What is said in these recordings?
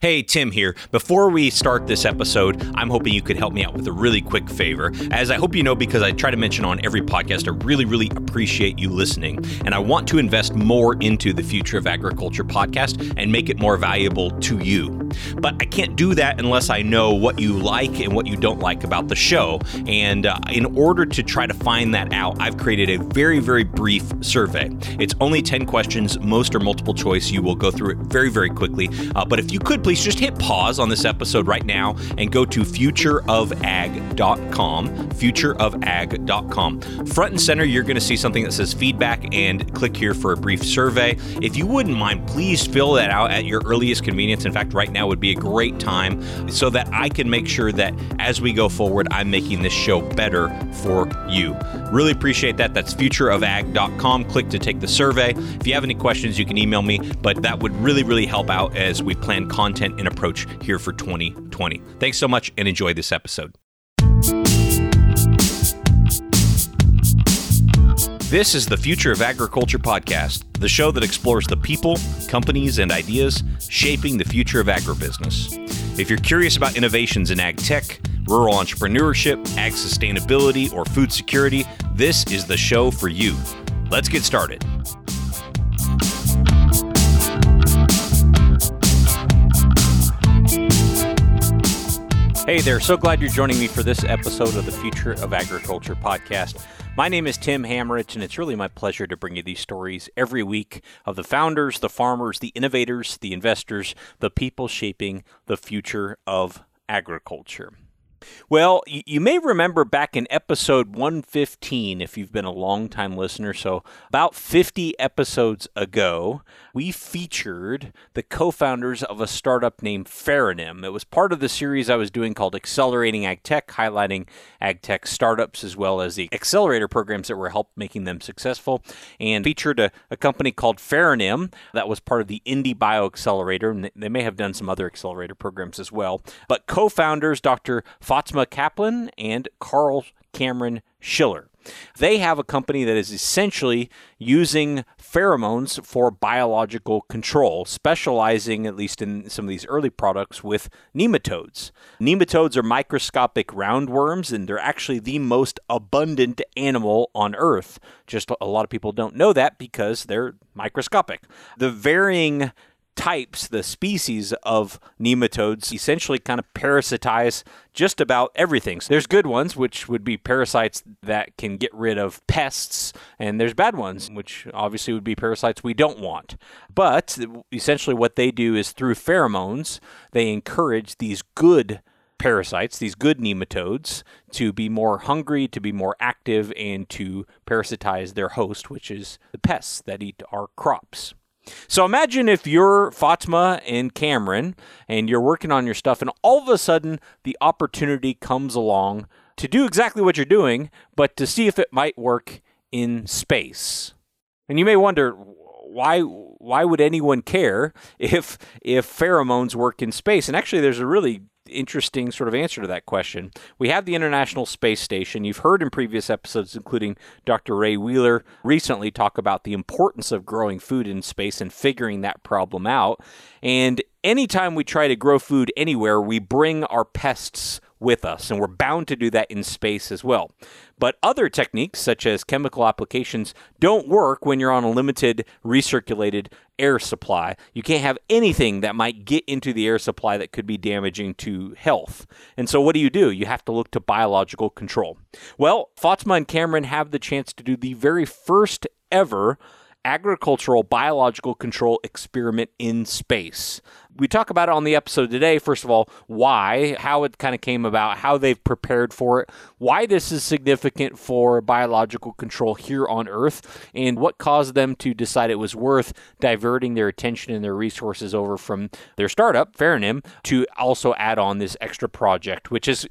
Hey, Tim here. Before we start this episode, I'm hoping you could help me out with a really quick favor. As I hope you know, because I try to mention on every podcast, I really, really appreciate you listening. And I want to invest more into the Future of Agriculture podcast and make it more valuable to you. But I can't do that unless I know what you like and what you don't like about the show. And uh, in order to try to find that out, I've created a very, very brief survey. It's only 10 questions, most are multiple choice. You will go through it very, very quickly. Uh, but if you could please just hit pause on this episode right now and go to futureofag.com. Futureofag.com. Front and center, you're going to see something that says feedback and click here for a brief survey. If you wouldn't mind, please fill that out at your earliest convenience. In fact, right now would be a great time so that I can make sure that as we go forward, I'm making this show better for you. Really appreciate that. That's futureofag.com. Click to take the survey. If you have any questions, you can email me, but that would really, really help out as we plan content content and approach here for 2020. Thanks so much and enjoy this episode. This is the Future of Agriculture podcast, the show that explores the people, companies, and ideas shaping the future of agribusiness. If you're curious about innovations in ag tech, rural entrepreneurship, ag sustainability, or food security, this is the show for you. Let's get started. Hey there, so glad you're joining me for this episode of the Future of Agriculture podcast. My name is Tim Hammerich, and it's really my pleasure to bring you these stories every week of the founders, the farmers, the innovators, the investors, the people shaping the future of agriculture. Well, you may remember back in episode 115, if you've been a long time listener, so about 50 episodes ago, we featured the co founders of a startup named Pheronym. It was part of the series I was doing called Accelerating Ag Tech, highlighting ag tech startups as well as the accelerator programs that were helping making them successful, and featured a, a company called Pheronym that was part of the IndieBio Accelerator, and they may have done some other accelerator programs as well. But co founders, Dr. Fatma Kaplan and Carl Cameron Schiller. They have a company that is essentially using pheromones for biological control, specializing, at least in some of these early products, with nematodes. Nematodes are microscopic roundworms, and they're actually the most abundant animal on Earth. Just a lot of people don't know that because they're microscopic. The varying types, the species of nematodes, essentially kind of parasitize just about everything. So there's good ones, which would be parasites that can get rid of pests, and there's bad ones, which obviously would be parasites we don't want. But essentially, what they do is through pheromones, they encourage these good parasites, these good nematodes, to be more hungry, to be more active, and to parasitize their host, which is the pests that eat our crops. So imagine if you're Fatma and Cameron and you're working on your stuff, and all of a sudden the opportunity comes along to do exactly what you're doing, but to see if it might work in space. And you may wonder why why would anyone care if if pheromones work in space? And actually there's a really interesting sort of answer to that question. We have the International Space Station. You've heard in previous episodes, including Dr. Ray Wheeler, recently talk about the importance of growing food in space and figuring that problem out. And anytime we try to grow food anywhere, we bring our pests with us, and we're bound to do that in space as well. But other techniques, such as chemical applications, don't work when you're on a limited recirculated air supply. You can't have anything that might get into the air supply that could be damaging to health. And so, what do you do? You have to look to biological control. Well, Fatma and Cameron have the chance to do the very first ever agricultural biological control experiment in space. We talk about it on the episode today. First of all, why, how it kind of came about, how they've prepared for it, why this is significant for biological control here on Earth, and what caused them to decide it was worth diverting their attention and their resources over from their startup, Pheronym, to also add on this extra project, which has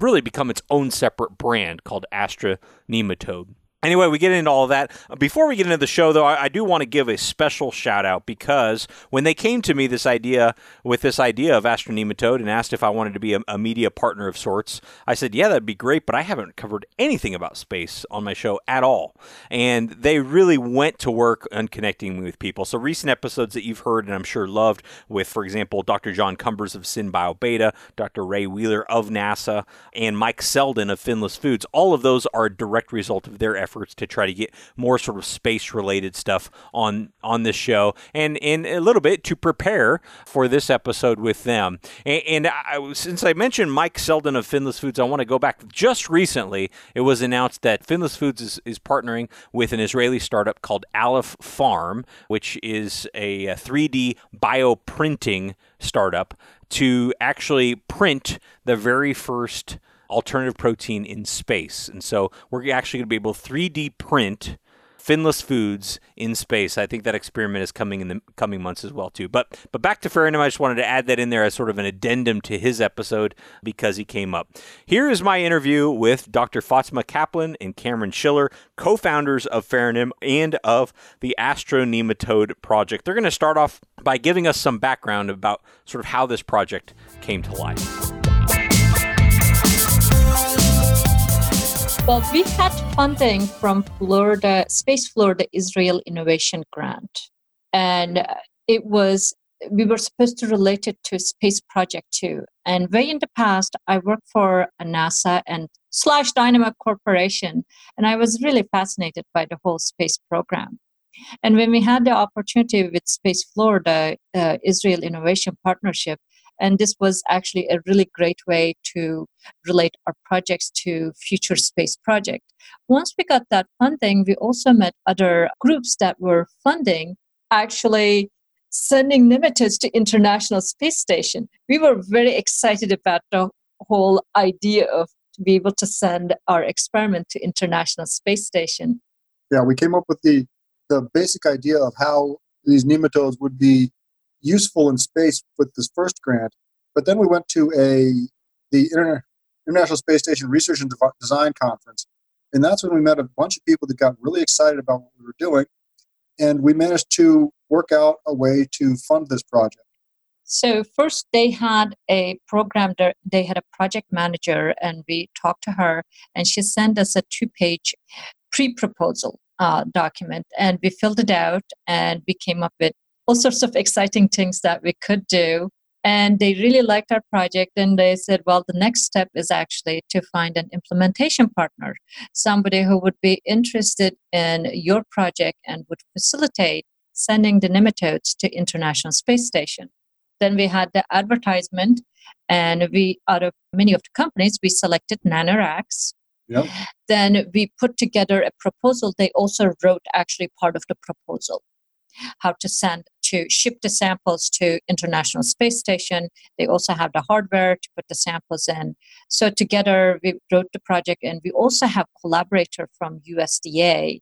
really become its own separate brand called Astro Nematode. Anyway, we get into all that. Before we get into the show, though, I, I, do want to give a special shout out because when they came to me this idea with this idea of Astronematode and asked if I wanted to be a, a, media partner of sorts, I said, "Yeah, that'd be great," but I haven't covered anything about space on my show at all. And they really went to work on connecting me with people. So recent episodes that you've heard and I'm sure loved, with for example, Dr. John Cumbers of SynBioBeta, Dr. Ray Wheeler of NASA, and Mike Selden of Finless Foods. All of those are a direct result of their efforts efforts to try to get more sort of space related stuff on on this show and in a little bit to prepare for this episode with them. And, and I, since I mentioned Mike Selden of Finless Foods, I want to go back. Just recently, it was announced that Finless Foods is, is partnering with an Israeli startup called Aleph Farm, which is a, a 3D bioprinting startup to actually print the very first alternative protein in space. And so we're actually going to be able to 3D print finless foods in space. I think that experiment is coming in the coming months as well too. But but back to Pheronym, I just wanted to add that in there as sort of an addendum to his episode because he came up. Here is my interview with Dr. Fatima Kaplan and Cameron Schiller, co-founders of Pheronym and of the Astronematode project. They're going to start off by giving us some background about sort of how this project came to life. Well, we had funding from Florida, Space Florida Israel Innovation Grant. And it was, we were supposed to relate it to Space Project 2. And way in the past, I worked for NASA and slash Dynamac Corporation. And I was really fascinated by the whole space program. And when we had the opportunity with Space Florida, uh, Israel Innovation Partnership, and this was actually a really great way to relate our projects to future space project. Once we got that funding, we also met other groups that were funding actually sending nematodes to International Space Station. We were very excited about the whole idea of to be able to send our experiment to International Space Station. Yeah, we came up with the the basic idea of how these nematodes would be useful in space with this first grant. But then we went to a the Inter- International Space Station Research and Design Conference, and that's when we met a bunch of people that got really excited about what we were doing, and we managed to work out a way to fund this project. So first, they had a program. They had a project manager, and we talked to her, and she sent us a two-page pre-proposal uh, document, and we filled it out, and we came up with all sorts of exciting things that we could do. And they really liked our project, and they said, well, the next step is actually to find an implementation partner, somebody who would be interested in your project and would facilitate sending the nematodes to International Space Station. Then we had the advertisement, and we, out of many of the companies, we selected NanoRacks. Yep. Then we put together a proposal. They also wrote actually part of the proposal how to send to ship the samples to International Space Station. They also have the hardware to put the samples in. So together we wrote the project and we also have collaborator from USDA.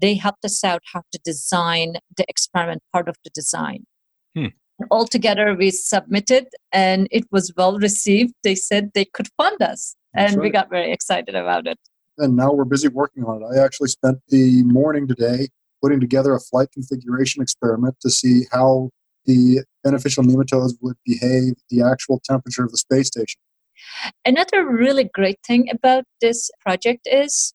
They helped us out how to design the experiment part of the design. Hmm. Altogether, we submitted and it was well received. They said they could fund us, That's and right. we got very excited about it. And now we're busy working on it. I actually spent the morning today putting together a flight configuration experiment to see how the beneficial nematodes would behave the actual temperature of the space station. Another really great thing about this project is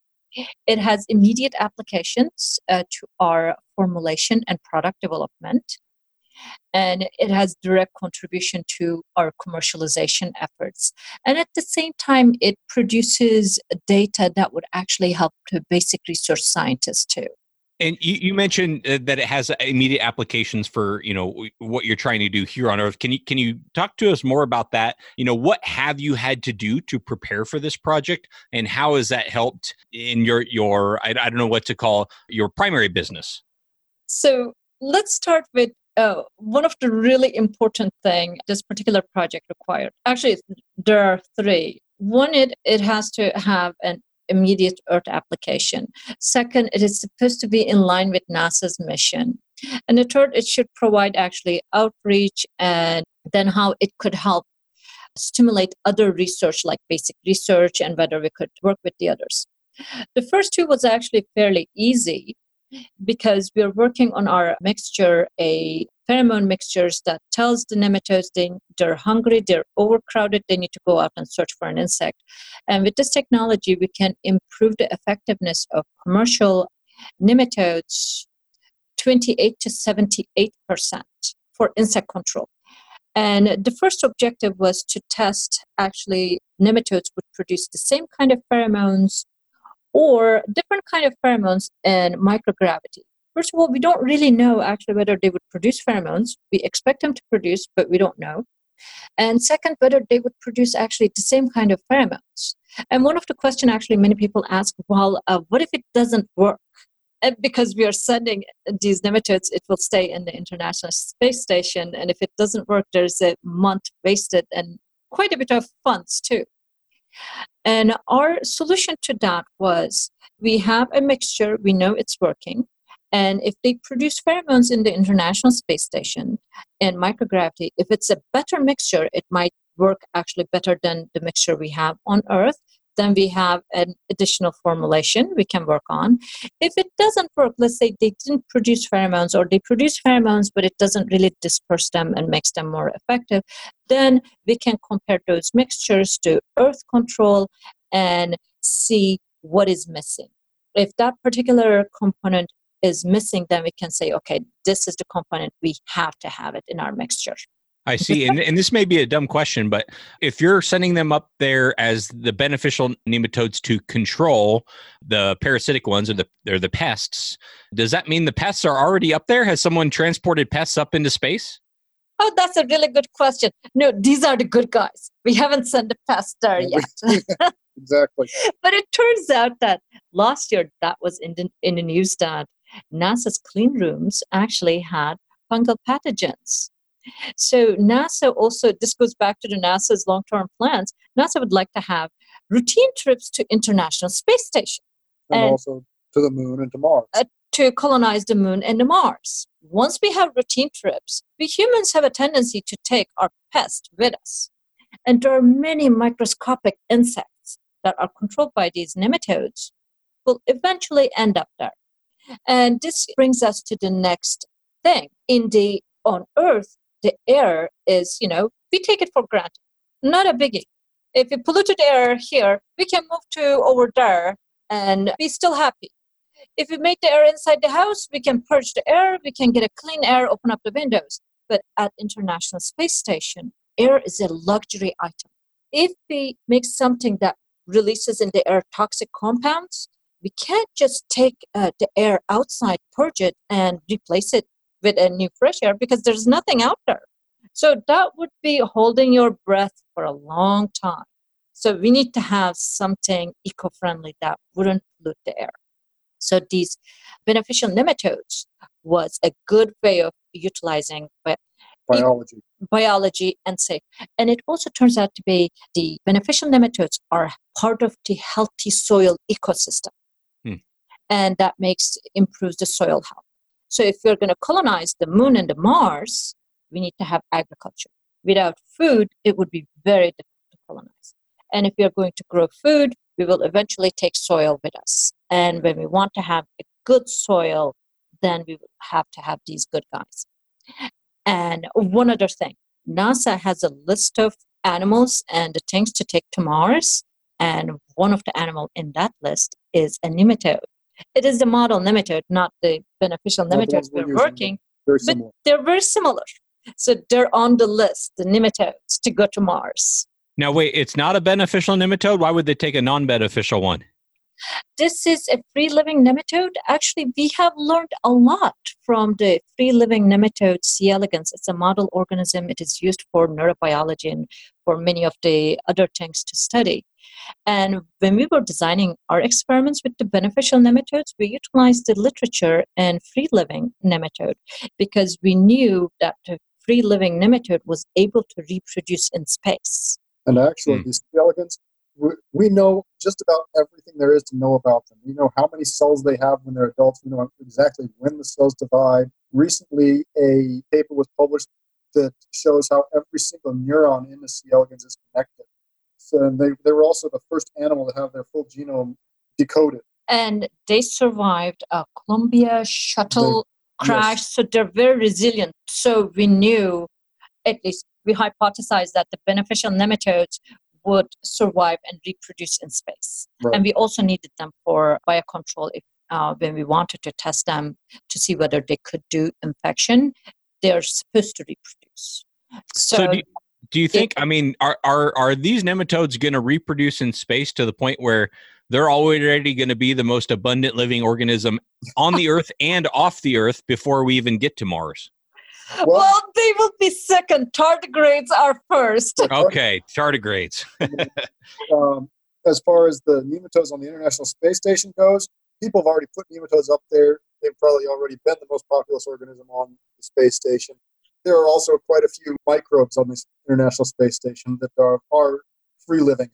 it has immediate applications uh, to our formulation and product development and it has direct contribution to our commercialization efforts and at the same time it produces data that would actually help to basic research scientists too and you, you mentioned uh, that it has immediate applications for you know what you're trying to do here on Earth. Can you can you talk to us more about that? You know, what have you had to do to prepare for this project, and how has that helped in your your I, I don't know what to call your primary business? So let's start with uh, one of the really important thing this particular project required. Actually, there are three. One, it it has to have an immediate Earth application. Second, it is supposed to be in line with NASA's mission. And the third, it should provide actually outreach and then how it could help stimulate other research like basic research and whether we could work with the others. The first two was actually fairly easy because we're working on our mixture, a pheromone mixtures that tells the nematodes they, they're hungry, they're overcrowded, they need to go out and search for an insect. And with this technology, we can improve the effectiveness of commercial nematodes 28 to 78 percent for insect control. And the first objective was to test actually nematodes would produce the same kind of pheromones or different kind of pheromones in microgravity. First of all, we don't really know actually whether they would produce pheromones. We expect them to produce, but we don't know. And second, whether they would produce actually the same kind of pheromones. And one of the questions actually many people ask, well, uh, what if it doesn't work? And because we are sending these nematodes, it will stay in the International Space Station. And if it doesn't work, there's a month wasted and quite a bit of funds too. And our solution to that was we have a mixture, we know it's working. And if they produce pheromones in the International Space Station and microgravity, if it's a better mixture, it might work actually better than the mixture we have on Earth. Then we have an additional formulation we can work on. If it doesn't work, let's say they didn't produce pheromones or they produce pheromones, but it doesn't really disperse them and makes them more effective, then we can compare those mixtures to earth control and see what is missing. If that particular component is missing, then we can say, okay, this is the component we have to have it in our mixture. I see. And, and this may be a dumb question, but if you're sending them up there as the beneficial nematodes to control the parasitic ones or the or the pests, does that mean the pests are already up there? Has someone transported pests up into space? Oh, that's a really good question. No, these are the good guys. We haven't sent the pests there yet. exactly. but it turns out that last year that was in the, in the news that NASA's clean rooms actually had fungal pathogens so NASA also, this goes back to the NASA's long-term plans. NASA would like to have routine trips to International Space Station. And, and also to the moon and to Mars. Uh, to colonize the moon and the Mars. Once we have routine trips, we humans have a tendency to take our pest with us. And there are many microscopic insects that are controlled by these nematodes will eventually end up there. And this brings us to the next thing. In the on Earth, the air is, you know, we take it for granted. Not a biggie. If we polluted air here, we can move to over there and be still happy. If we make the air inside the house, we can purge the air, we can get a clean air, open up the windows. But at International Space Station, air is a luxury item. If we make something that releases in the air toxic compounds, we can't just take uh, the air outside, purge it, and replace it with a new fresh air because there's nothing out there. So that would be holding your breath for a long time. So we need to have something eco-friendly that wouldn't pollute the air. So these beneficial nematodes was a good way of utilizing biology, biology and safe. And it also turns out to be the beneficial nematodes are part of the healthy soil ecosystem. And that makes improves the soil health. So if we're going to colonize the moon and the Mars, we need to have agriculture. Without food, it would be very difficult to colonize. And if we are going to grow food, we will eventually take soil with us. And when we want to have a good soil, then we will have to have these good guys. And one other thing NASA has a list of animals and things to take to Mars. And one of the animal in that list is a nematode. It is the model nematode, not the beneficial nematodes we're, we're working. Very but they're very similar. So they're on the list, the nematodes, to go to Mars. Now, wait, it's not a beneficial nematode? Why would they take a non beneficial one? This is a free living nematode. Actually, we have learned a lot from the free living nematode C. elegans. It's a model organism. It is used for neurobiology and for many of the other things to study. And when we were designing our experiments with the beneficial nematodes, we utilized the literature and free living nematode because we knew that the free living nematode was able to reproduce in space. And actually, mm. these C. elegans we know just about everything there is to know about them. We know how many cells they have when they're adults. We know exactly when the cells divide. Recently, a paper was published that shows how every single neuron in the C. elegans is connected. So they, they were also the first animal to have their full genome decoded. And they survived a Columbia shuttle they, crash, yes. so they're very resilient. So we knew, at least we hypothesized that the beneficial nematodes would survive and reproduce in space. Right. And we also needed them for biocontrol if uh, when we wanted to test them to see whether they could do infection. They're supposed to reproduce. So, so do, you, do, you, think? It, I mean, are are are these nematodes going to reproduce in space to the point where they're already going to be the most abundant living organism on the Earth and off the Earth before we even get to Mars? Well, well, they will be second. Tardigrades are first. okay, tardigrades. um, as far as the nematodes on the International Space Station goes, people have already put nematodes up there. They've probably already been the most populous organism on the space station. There are also quite a few microbes on this International Space Station that are, are free living.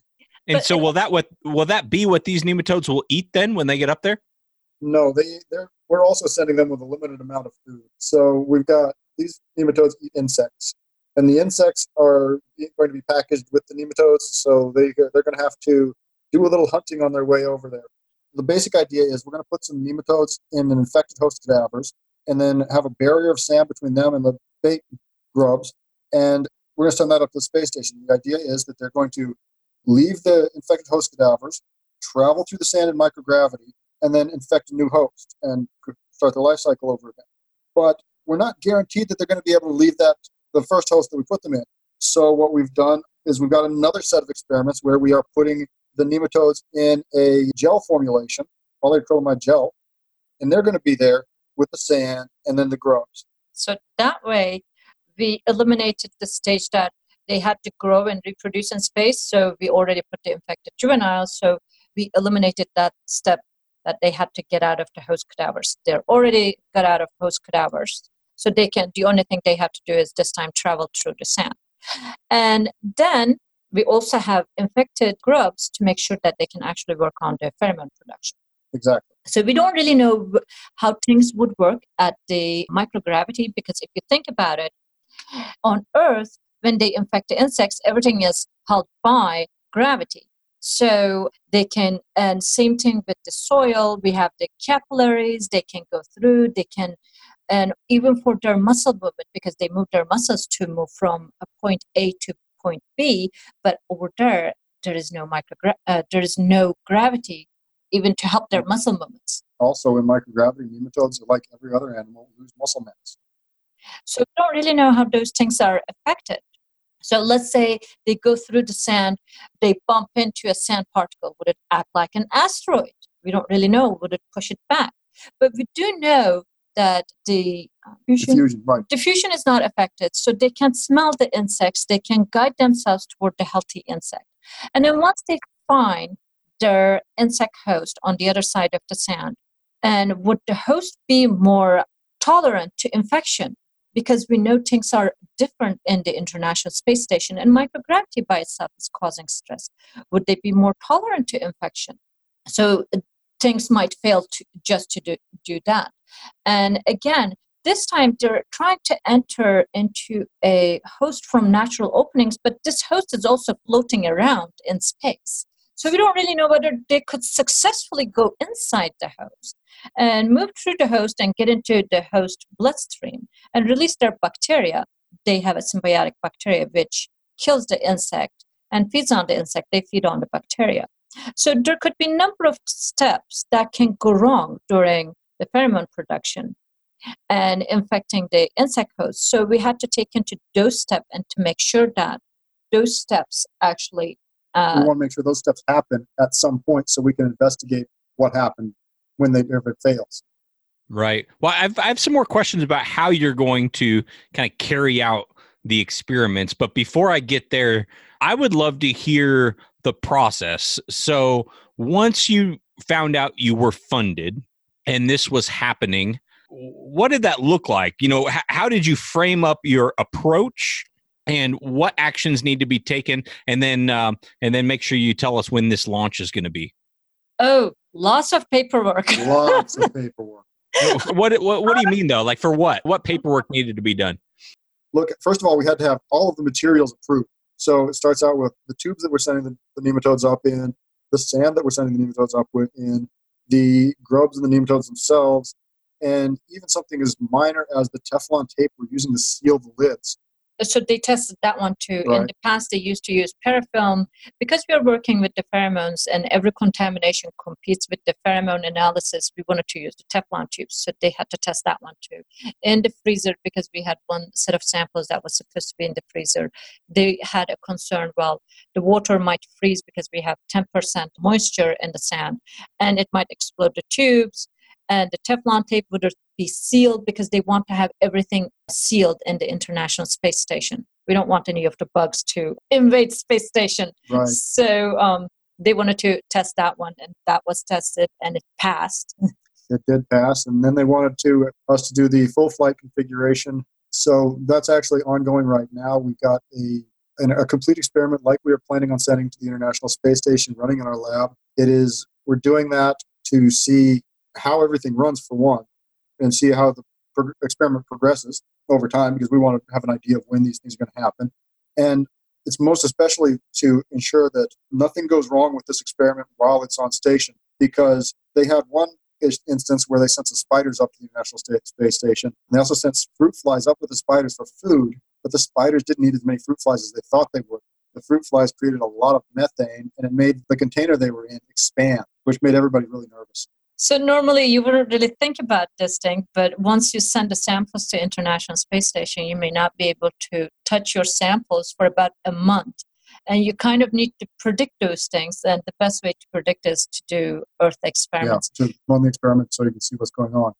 And but, so, will that what will that be what these nematodes will eat then when they get up there? No, they they're we're also sending them with a limited amount of food. So we've got these nematodes eat insects, and the insects are going to be packaged with the nematodes, so they they're going to have to do a little hunting on their way over there. The basic idea is we're going to put some nematodes in an infected host cadavers, and then have a barrier of sand between them and the bait grubs, and we're going to send that up to the space station. The idea is that they're going to leave the infected host cadavers, travel through the sand in microgravity, and then infect a new host and start the life cycle over again. But we're not guaranteed that they're going to be able to leave that the first host that we put them in. So what we've done is we've got another set of experiments where we are putting the nematodes in a gel formulation, polyacrylamide gel, and they're going to be there with the sand and then the grubs. So that way, we eliminated the stage that they had to grow and reproduce in space. So we already put the infected juveniles. So we eliminated that step that they had to get out of the host cadavers. They're already got out of host cadavers. So they can, the only thing they have to do is this time travel through the sand. And then we also have infected grubs to make sure that they can actually work on their pheromone production. Exactly. So we don't really know how things would work at the microgravity because if you think about it, on Earth, when they infect the insects, everything is held by gravity. So they can, and same thing with the soil, we have the capillaries, they can go through, they can and even for their muscle movement because they move their muscles to move from a point a to point b but over there there is no micro uh, there is no gravity even to help their muscle movements also in microgravity nematodes are like every other animal lose muscle mass so we don't really know how those things are affected so let's say they go through the sand they bump into a sand particle would it act like an asteroid we don't really know would it push it back but we do know that the uh, diffusion, diffusion, right. diffusion is not affected. So they can smell the insects, they can guide themselves toward the healthy insect. And then once they find their insect host on the other side of the sand, and would the host be more tolerant to infection? Because we know things are different in the International Space Station, and microgravity by itself is causing stress. Would they be more tolerant to infection? So uh, things might fail to just to do, do that. And again, this time they're trying to enter into a host from natural openings, but this host is also floating around in space. So we don't really know whether they could successfully go inside the host and move through the host and get into the host bloodstream and release their bacteria. They have a symbiotic bacteria which kills the insect and feeds on the insect. They feed on the bacteria. So there could be a number of steps that can go wrong during the pheromone production and infecting the insect host. So we had to take into those steps and to make sure that those steps actually. Uh, we want to make sure those steps happen at some point so we can investigate what happened when they if it fails. Right. Well, I've I have some more questions about how you're going to kind of carry out the experiments, but before I get there, I would love to hear the process. So once you found out you were funded and this was happening, what did that look like? You know, h- how did you frame up your approach? And what actions need to be taken and then um, and then make sure you tell us when this launch is going to be. Oh lots of paperwork. Lots of paperwork. What, what what do you mean though? Like for what? What paperwork needed to be done? Look first of all we had to have all of the materials approved. So it starts out with the tubes that we're sending the, the nematodes up in, the sand that we're sending the nematodes up with in, the grubs and the nematodes themselves, and even something as minor as the Teflon tape we're using to seal the lids so they tested that one too. Right. In the past, they used to use parafilm because we are working with the pheromones, and every contamination competes with the pheromone analysis. We wanted to use the Teflon tubes, so they had to test that one too. In the freezer, because we had one set of samples that was supposed to be in the freezer, they had a concern. Well, the water might freeze because we have 10% moisture in the sand, and it might explode the tubes and the Teflon tape would be sealed because they want to have everything sealed in the International Space Station. We don't want any of the bugs to invade space station. Right. So um, they wanted to test that one, and that was tested, and it passed. it did pass, and then they wanted to us to do the full flight configuration. So that's actually ongoing right now. We've got a an, a complete experiment like we are planning on sending to the International Space Station running in our lab. It is we're doing that to see how everything runs for one, and see how the pro- experiment progresses over time because we want to have an idea of when these things are going to happen. And it's most especially to ensure that nothing goes wrong with this experiment while it's on station because they had one instance where they sent some spiders up to the International Space Station. And they also sent fruit flies up with the spiders for food, but the spiders didn't eat as many fruit flies as they thought they would. The fruit flies created a lot of methane and it made the container they were in expand, which made everybody really nervous. So normally you wouldn't really think about this thing, but once you send the samples to International Space Station, you may not be able to touch your samples for about a month. And you kind of need to predict those things. And the best way to predict is to do Earth experiments. Yeah, to run the experiments so you can see what's going on.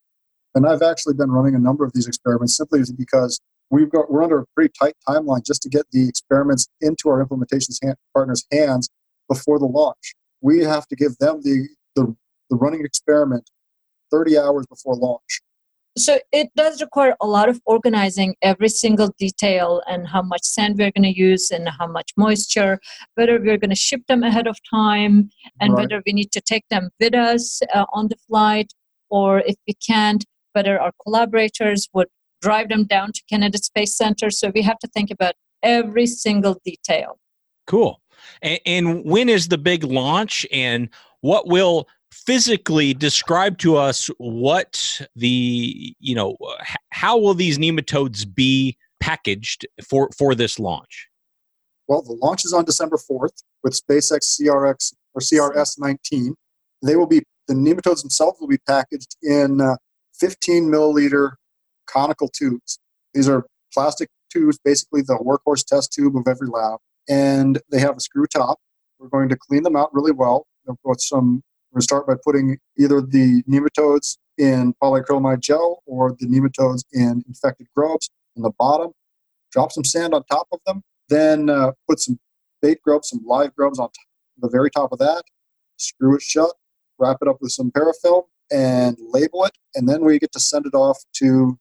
And I've actually been running a number of these experiments simply because we've got we're under a pretty tight timeline just to get the experiments into our implementation partners' hands before the launch. We have to give them the the the running experiment 30 hours before launch. So it does require a lot of organizing every single detail and how much sand we're going to use and how much moisture, whether we're going to ship them ahead of time and right. whether we need to take them with us uh, on the flight or if we can't, whether our collaborators would drive them down to Kennedy Space Center. So we have to think about every single detail. Cool. And, and when is the big launch and what will physically describe to us what the you know how will these nematodes be packaged for for this launch? Well the launch is on december 4th with spacex crx or crs-19 they will be the nematodes themselves will be packaged in uh, 15 milliliter conical tubes. These are plastic tubes basically the workhorse test tube of every lab and they have a screw top. We're going to clean them out really well with some we're going to start by putting either the nematodes in polyacrylamide gel or the nematodes in infected grubs in the bottom. Drop some sand on top of them. Then uh, put some bait grubs, some live grubs on the very top of that. Screw it shut. Wrap it up with some parafilm and label it. And then we get to send it off to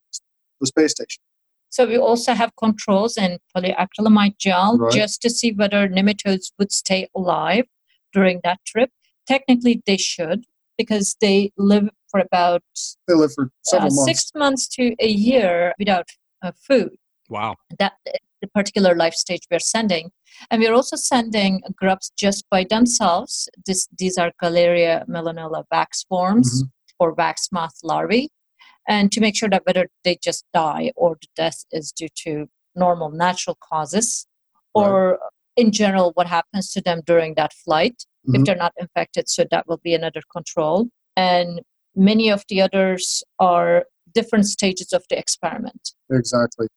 the space station. So we also have controls in polyacrylamide gel right. just to see whether nematodes would stay alive during that trip technically they should because they live for about they live for several uh, months. six months to a year without uh, food. Wow. That the particular life stage we're sending, and we're also sending grubs just by themselves. This these are Galleria mellonella wax worms mm-hmm. or wax moth larvae, and to make sure that whether they just die or the death is due to normal natural causes, or right. In general what happens to them during that flight mm-hmm. if they're not infected. So that will be another control. And many of the others are different stages of the experiment. Exactly.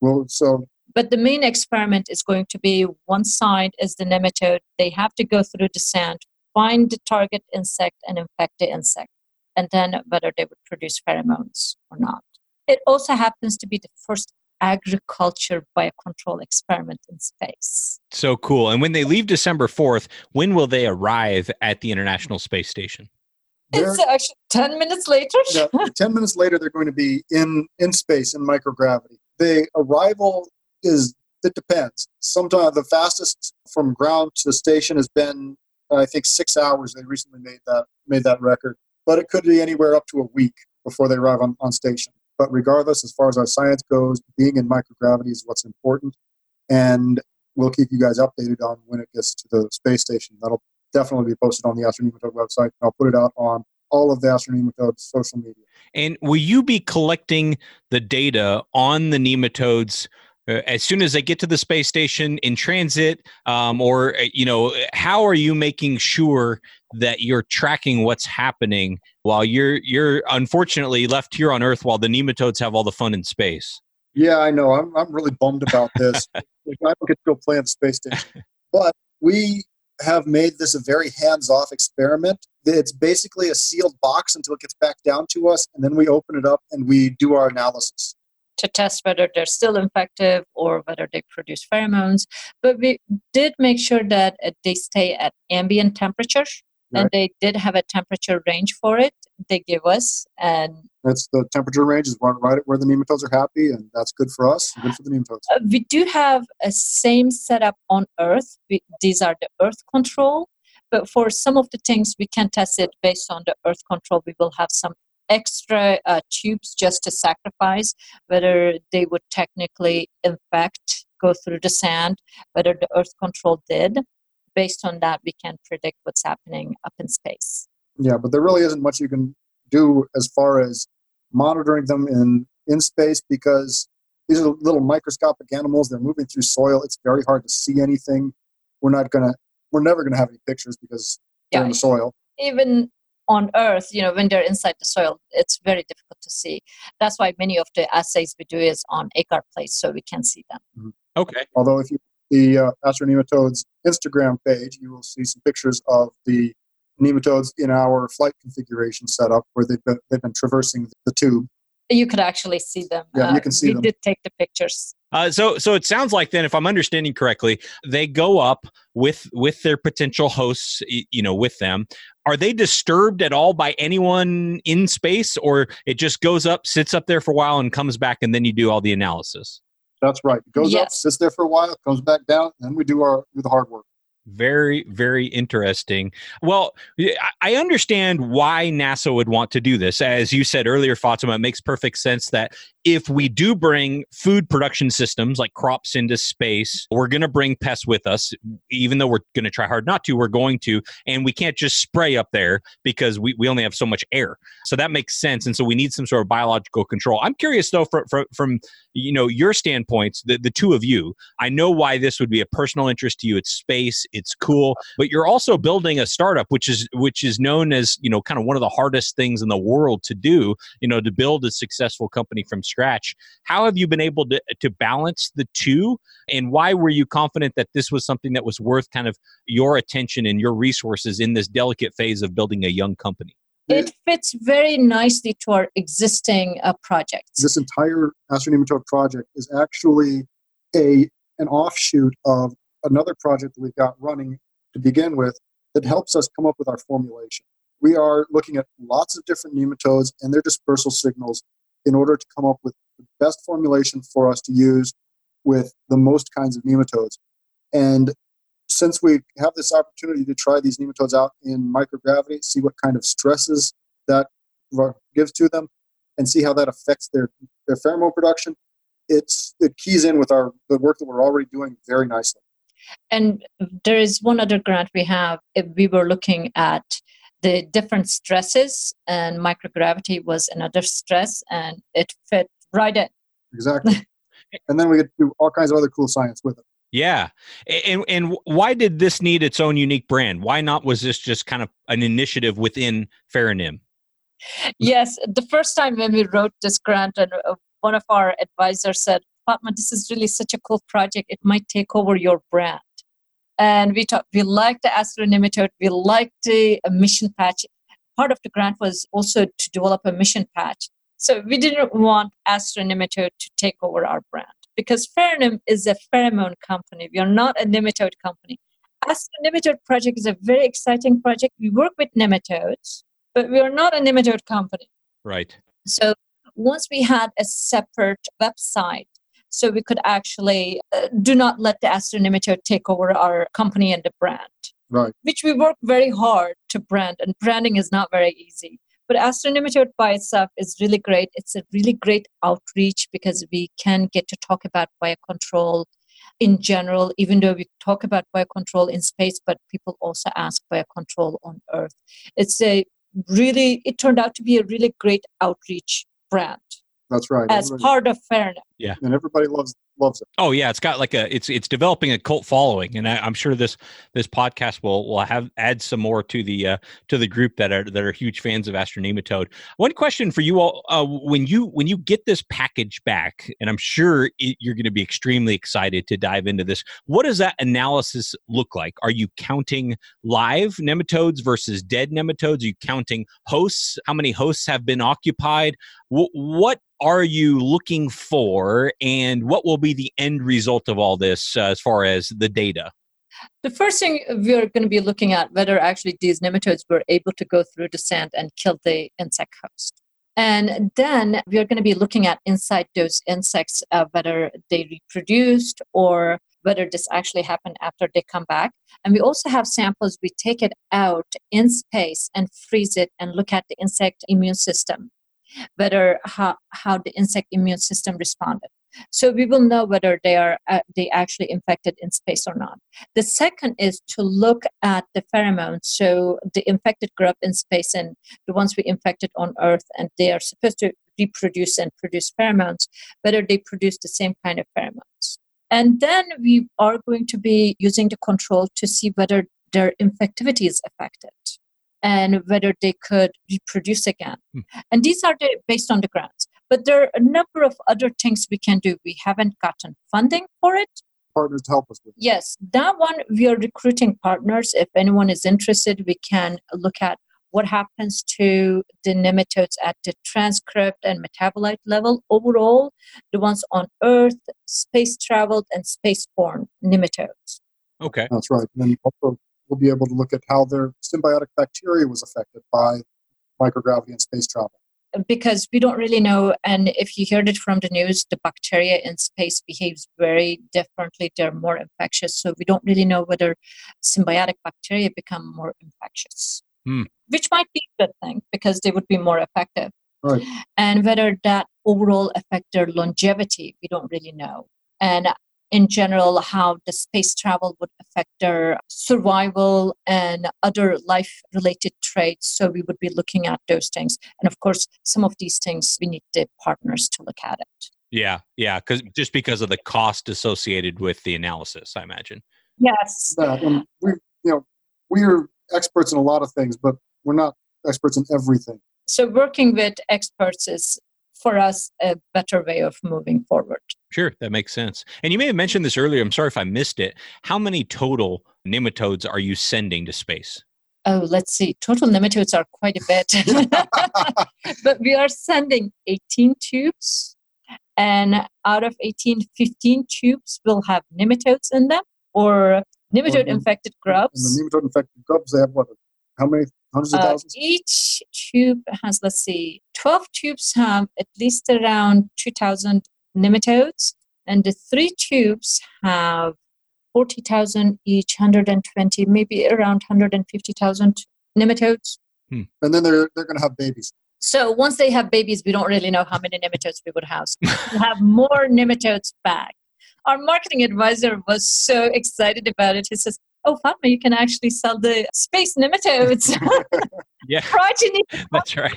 Well, so. But the main experiment is going to be one side is the nematode. They have to go through the sand, find the target insect, and infect the insect, and then whether they would produce pheromones or not. It also happens to be the first agriculture biocontrol experiment in space. So cool. And when they leave December 4th, when will they arrive at the International Space Station? It's actually 10 minutes later. yeah, 10 minutes later, they're going to be in, in space in microgravity. The arrival is, it depends. Sometimes the fastest from ground to the station has been, I think, six hours. They recently made that, made that record. But it could be anywhere up to a week before they arrive on, on station. But regardless, as far as our science goes, being in microgravity is what's important. And we'll keep you guys updated on when it gets to the space station. That'll definitely be posted on the Astro Nematode website. And I'll put it out on all of the Astro Nematode social media. And will you be collecting the data on the nematodes uh, as soon as they get to the space station in transit, um, or uh, you know, how are you making sure that you're tracking what's happening while you're you're unfortunately left here on Earth while the nematodes have all the fun in space? Yeah, I know. I'm I'm really bummed about this. I don't get to go play on the space station, but we have made this a very hands-off experiment. It's basically a sealed box until it gets back down to us, and then we open it up and we do our analysis to test whether they're still infective or whether they produce pheromones. But we did make sure that uh, they stay at ambient temperature. Right. And they did have a temperature range for it. They give us, and that's the temperature range is right where the nematodes are happy, and that's good for us, good for the nematodes. Uh, we do have a same setup on Earth. We, these are the Earth control, but for some of the things we can test it based on the Earth control. We will have some extra uh, tubes just to sacrifice, whether they would technically infect, go through the sand, whether the Earth control did. Based on that, we can predict what's happening up in space. Yeah, but there really isn't much you can do as far as monitoring them in, in space because these are little microscopic animals. They're moving through soil. It's very hard to see anything. We're not going to, we're never going to have any pictures because they're in the soil. Even on earth you know when they're inside the soil it's very difficult to see that's why many of the assays we do is on agar plates so we can see them mm-hmm. okay although if you the uh, nematodes instagram page you will see some pictures of the nematodes in our flight configuration setup where they've been, they've been traversing the tube you could actually see them. Yeah, uh, you can see we them. did take the pictures. Uh, so, so it sounds like then, if I'm understanding correctly, they go up with with their potential hosts, you know, with them. Are they disturbed at all by anyone in space, or it just goes up, sits up there for a while, and comes back, and then you do all the analysis? That's right. It goes yes. up, sits there for a while, comes back down, and we do our do the hard work. Very, very interesting. Well, I understand why NASA would want to do this. As you said earlier, Fatima, it makes perfect sense that if we do bring food production systems like crops into space, we're going to bring pests with us, even though we're going to try hard not to, we're going to. And we can't just spray up there because we, we only have so much air. So that makes sense. And so we need some sort of biological control. I'm curious, though, from, from, from you know your standpoints, the, the two of you, I know why this would be a personal interest to you. It's space, it's cool, but you're also building a startup, which is which is known as you know kind of one of the hardest things in the world to do. You know, to build a successful company from scratch. How have you been able to to balance the two, and why were you confident that this was something that was worth kind of your attention and your resources in this delicate phase of building a young company? it fits very nicely to our existing uh, projects. This entire Astro Nematode project is actually a an offshoot of another project that we've got running to begin with that helps us come up with our formulation. We are looking at lots of different nematodes and their dispersal signals in order to come up with the best formulation for us to use with the most kinds of nematodes. And since we have this opportunity to try these nematodes out in microgravity, see what kind of stresses that gives to them, and see how that affects their, their pheromone production, it's it keys in with our the work that we're already doing very nicely. And there is one other grant we have. We were looking at the different stresses, and microgravity was another stress, and it fit right in. Exactly. and then we get to do all kinds of other cool science with it. Yeah. And and why did this need its own unique brand? Why not was this just kind of an initiative within Pheronym? Yes, the first time when we wrote this grant and uh, one of our advisors said, "Fatma, this is really such a cool project. It might take over your brand." And we talked we liked the Astro we liked the uh, mission patch. Part of the grant was also to develop a mission patch. So we didn't want Astro to take over our brand because Pheronym is a pheromone company. We are not a nematode company. Astronematode project is a very exciting project. We work with nematodes, but we are not a nematode company. Right. So once we had a separate website, so we could actually uh, do not let the Astro Nematode take over our company and the brand. Right. Which we work very hard to brand, and branding is not very easy. But Astro Nematode by itself is really great. It's a really great outreach because we can get to talk about biocontrol in general, even though we talk about biocontrol in space, but people also ask biocontrol on Earth. It's a really, it turned out to be a really great outreach brand. That's right. As part of Pheronym. Yeah. And everybody loves loves it. Oh yeah, it's got like a it's it's developing a cult following, and I, am sure this this podcast will will have add some more to the uh, to the group that are that are huge fans of Astronematode. One question for you all: uh, when you when you get this package back, and I'm sure it, you're going to be extremely excited to dive into this. What does that analysis look like? Are you counting live nematodes versus dead nematodes? Are you counting hosts? How many hosts have been occupied? W- what are you looking for and what will be the end result of all this uh, as far as the data? The first thing we're going to be looking at whether actually these nematodes were able to go through the sand and kill the insect host. And then we're going to be looking at inside those insects uh, whether they reproduced or whether this actually happened after they come back. And we also have samples, we take it out in space and freeze it and look at the insect immune system whether how, how the insect immune system responded. So we will know whether they are uh, they actually infected in space or not. The second is to look at the pheromones. So the infected grub in space and the ones we infected on earth and they are supposed to reproduce and produce pheromones whether they produce the same kind of pheromones. And then we are going to be using the control to see whether their infectivity is affected and whether they could reproduce again. Hmm. And these are the, based on the grants. But there are a number of other things we can do. We haven't gotten funding for it. Partners to help us with. Yes, that one we are recruiting partners. If anyone is interested, we can look at what happens to the nematodes at the transcript and metabolite level overall, the ones on Earth, space traveled, and spaceborne nematodes. Okay. That's right. And then also we'll be able to look at how their symbiotic bacteria was affected by microgravity and space travel. Because we don't really know, and if you heard it from the news, the bacteria in space behaves very differently. They're more infectious, so we don't really know whether symbiotic bacteria become more infectious, hmm. which might be a good thing because they would be more effective. Right. And whether that overall affect their longevity, we don't really know. And in general how the space travel would affect their survival and other life related traits. So we would be looking at those things. And of course some of these things we need the partners to look at it. Yeah yeah because just because of the cost associated with the analysis i imagine. Yes. That and we you know we're experts in a lot of things but we're not experts in everything. So working with experts is for us a better way of moving forward. Sure, that makes sense. And you may have mentioned this earlier. I'm sorry if I missed it. How many total nematodes are you sending to space? Oh, let's see. Total nematodes are quite a bit. but we are sending 18 tubes. And out of 18, 15 tubes will have nematodes in them or nematode infected grubs. And the nematode infected grubs, they have what? How many hundreds of uh, thousands? Each tube has, let's see, 12 tubes have at least around 2,000 nematodes, and the three tubes have 40,000 each, 120, maybe around 150,000 nematodes. Hmm. And then they're, they're going to have babies. So once they have babies, we don't really know how many nematodes we would house. we have more nematodes back. Our marketing advisor was so excited about it. He says, oh, Fatma, you can actually sell the space nematodes. yeah. Progeny. That's right.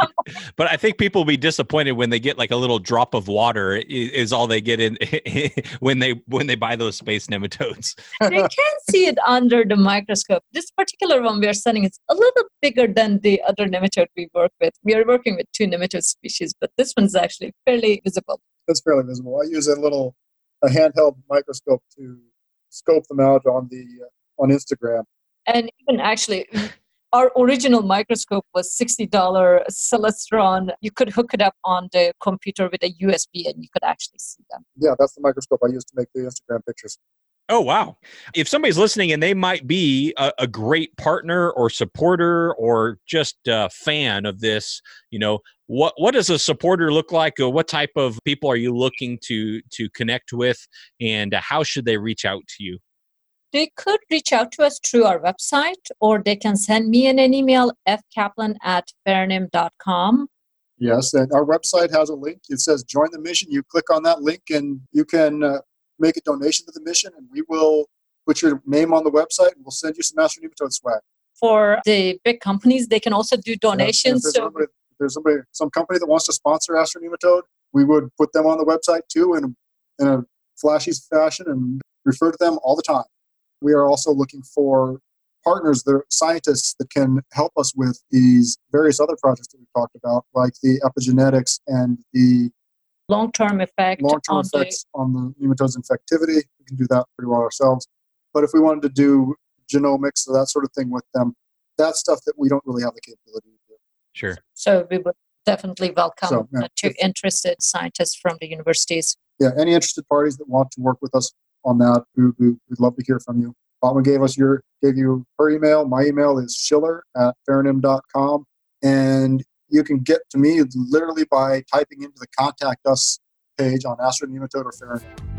But I think people will be disappointed when they get like a little drop of water is, is all they get in when they when they buy those space nematodes. they can see it under the microscope. This particular one we are selling is a little bigger than the other nematode we work with. We are working with two nematode species, but this one's actually fairly visible. It's fairly visible. I use a little a handheld microscope to scope them out on the uh, on Instagram. And even actually, our original microscope was $60 Celestron. You could hook it up on the computer with a USB and you could actually see them. Yeah, that's the microscope I used to make the Instagram pictures. Oh, wow. If somebody's listening and they might be a, a, great partner or supporter or just a fan of this, you know, what, what does a supporter look like? Or what type of people are you looking to, to connect with? And how should they reach out to you? They could reach out to us through our website or they can send me an email fkaplan at pheronym.com yes and our website has a link it says join the mission you click on that link and you can uh, make a donation to the mission, and we will put your name on the website, and we'll send you some Astro Nematode swag. For the big companies, they can also do donations. If there's, so somebody, there's somebody, some company that wants to sponsor Astro Nematode, we would put them on the website too in in a flashy fashion and refer to them all the time. We are also looking for partners, the scientists that can help us with these various other projects that we've talked about, like the epigenetics and the long-term effect long-term on effects on the nematode's infectivity. We can do that pretty well ourselves. But if we wanted to do genomics or that sort of thing with them, that's stuff that we don't really have the capability to do. Sure. so we would definitely welcome So, yeah, uh, to if- interested scientists from the universities Yeah, any interested parties that want to work with us on that, we, we, we'd love to hear from you. Fatma gave us your gave you her email. My email is schiller at pheronym.com. And you can get to me literally by typing into the contact us page on Astro Nematode or Pheronym.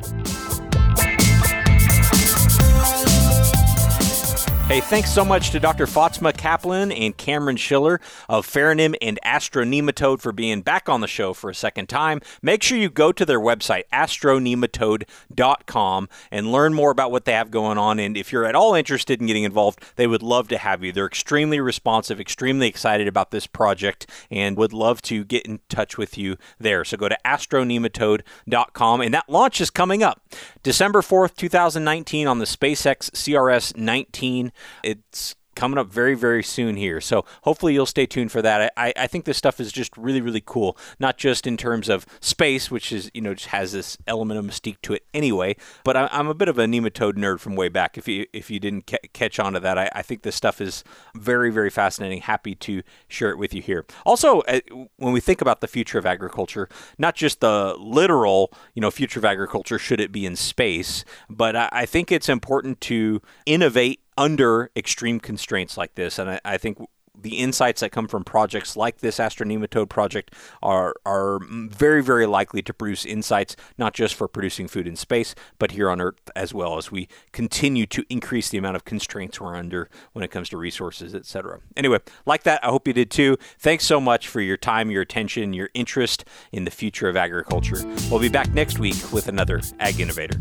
Hey, thanks so much to Dr. Fatima Kaplan and Cameron Schiller of Pheronym and Astronematode for being back on the show for a second time. Make sure you go to their website, astronematode.com, and learn more about what they have going on. And if you're at all interested in getting involved, they would love to have you. They're extremely responsive, extremely excited about this project, and would love to get in touch with you there. So go to astronematode.com, and that launch is coming up December 4th, 2019, on the SpaceX CRS 19. It's coming up very, very soon here. So hopefully you'll stay tuned for that. I, I think this stuff is just really, really cool. Not just in terms of space, which is, you know, just has this element of mystique to it anyway, but I, I'm a bit of a nematode nerd from way back. If you if you didn't ca- catch on to that, I, I think this stuff is very, very fascinating. Happy to share it with you here. Also, uh, when we think about the future of agriculture, not just the literal, you know, future of agriculture, should it be in space, but I, I think it's important to innovate under extreme constraints like this. And I, I think the insights that come from projects like this Astronematode project are are very very likely to produce insights not just for producing food in space but here on earth as well as we continue to increase the amount of constraints we're under when it comes to resources etc anyway like that i hope you did too. Thanks so much for your time your attention your interest in the future of agriculture. We'll be back next week with another ag innovator